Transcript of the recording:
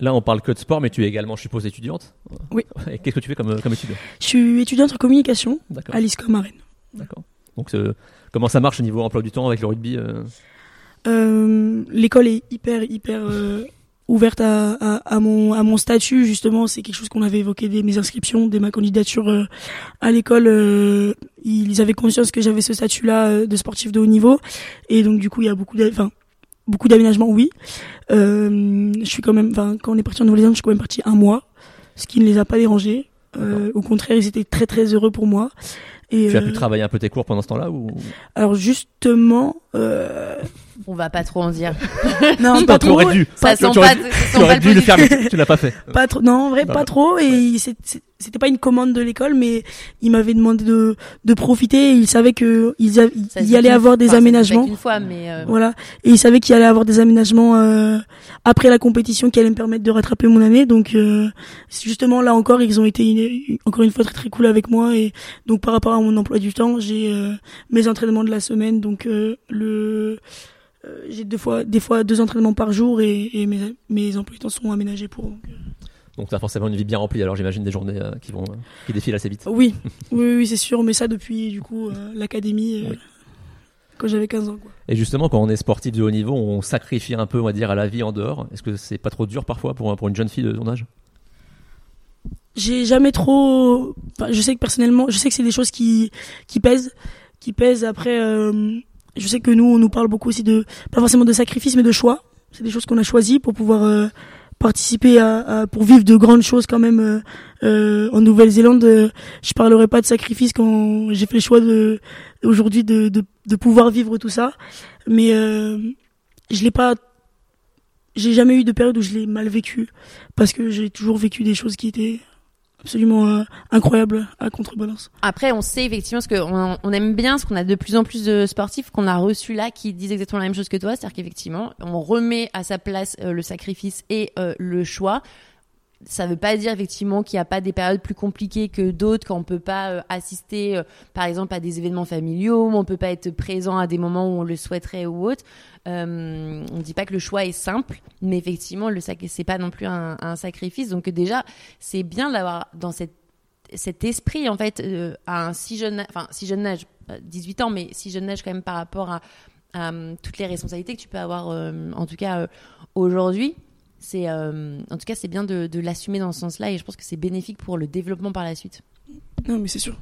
Là, on parle que de sport, mais tu es également, je suppose, étudiante. Oui. Et qu'est-ce que tu fais comme, comme étudiant Je suis étudiante en communication D'accord. à l'ISCOM à Rennes. D'accord. Donc, euh, comment ça marche au niveau emploi du temps avec le rugby euh Euh, L'école est hyper, hyper euh, ouverte à, à, à mon, à mon statut, justement. C'est quelque chose qu'on avait évoqué dès mes inscriptions, dès ma candidature euh, à l'école. euh, ils avaient conscience que j'avais ce statut-là euh, de sportif de haut niveau. Et donc, du coup, il y a beaucoup enfin, beaucoup d'aménagements, oui. Euh, je suis quand même, enfin, quand on est parti en Nouvelle-Zélande, je suis quand même parti un mois, ce qui ne les a pas dérangés. Euh, au contraire, ils étaient très très heureux pour moi. Et, Tu as euh, pu travailler un peu tes cours pendant ce temps-là ou? Alors justement, euh, On va pas trop en dire. non, Tu pas trop. dû. Ça sent pas, Tu aurais dû le faire, mais tu l'as pas fait. Pas trop, non, en vrai, Bah, pas trop. Et c'était pas une commande de l'école, mais ils m'avaient demandé de, de profiter. Et ils savaient que il y allait avoir des aménagements. qu'une fois, mais euh, Voilà. Et ils savaient qu'il y allait avoir des aménagements euh, après la compétition qui allaient me permettre de rattraper mon année. Donc, euh, justement là encore, ils ont été une- encore une fois très très cool avec moi. Et donc, par rapport à mon emploi du temps, j'ai euh, mes entraînements de la semaine. Donc, euh, le j'ai deux fois, des fois deux entraînements par jour et, et mes, mes emplois sont aménagés pour. donc, euh, Donc, tu as forcément une vie bien remplie. Alors, j'imagine des journées euh, qui vont, euh, qui défilent assez vite. Oui, oui, oui, c'est sûr, mais ça depuis du coup euh, l'académie euh, Oui. quand j'avais 15 ans. Quoi. Et justement, quand on est sportif de haut niveau, on sacrifie un peu, on va dire, à la vie en dehors. Est-ce que c'est pas trop dur parfois pour, pour une jeune fille de ton âge? J'ai jamais trop. enfin, je sais que personnellement, je sais que c'est des choses qui qui pèsent, qui pèsent. Après, euh, je sais que nous, on nous parle beaucoup aussi de pas forcément de sacrifice, mais de choix. C'est des choses qu'on a choisies pour pouvoir euh, participer à, à- pour vivre de grandes choses quand même euh, euh, en Nouvelle-Zélande. euh, je parlerai pas de sacrifice quand j'ai fait le choix de aujourd'hui de, de de pouvoir vivre tout ça, mais euh, je l'ai pas. J'ai jamais eu de période où je l'ai mal vécu parce que j'ai toujours vécu des choses qui étaient absolument euh, incroyables à contrebalance. Après, on sait effectivement ce qu'on on aime bien, ce qu'on a de plus en plus de sportifs qu'on a reçus là qui disent exactement la même chose que toi, c'est-à-dire qu'effectivement, on remet à sa place euh, le sacrifice et euh, le choix. Ça veut pas dire effectivement qu'il n'y a pas des périodes plus compliquées que d'autres, quand on peut pas euh, assister, euh, par exemple, à des événements familiaux, on peut pas être présent à des moments où on le souhaiterait ou autre. Euh, on dit pas que le choix est simple, mais effectivement, sac c'est pas non plus un, sacrifice. Donc déjà, c'est bien d'avoir dans cet esprit en fait à un si jeune enfin si jeune âge euh, 18 ans mais si jeune âge quand même par rapport à, toutes les responsabilités que tu peux avoir en tout cas aujourd'hui c'est euh, en tout cas c'est bien de, de l'assumer dans ce sens-là et je pense que c'est bénéfique pour le développement par la suite Non, mais c'est sûr.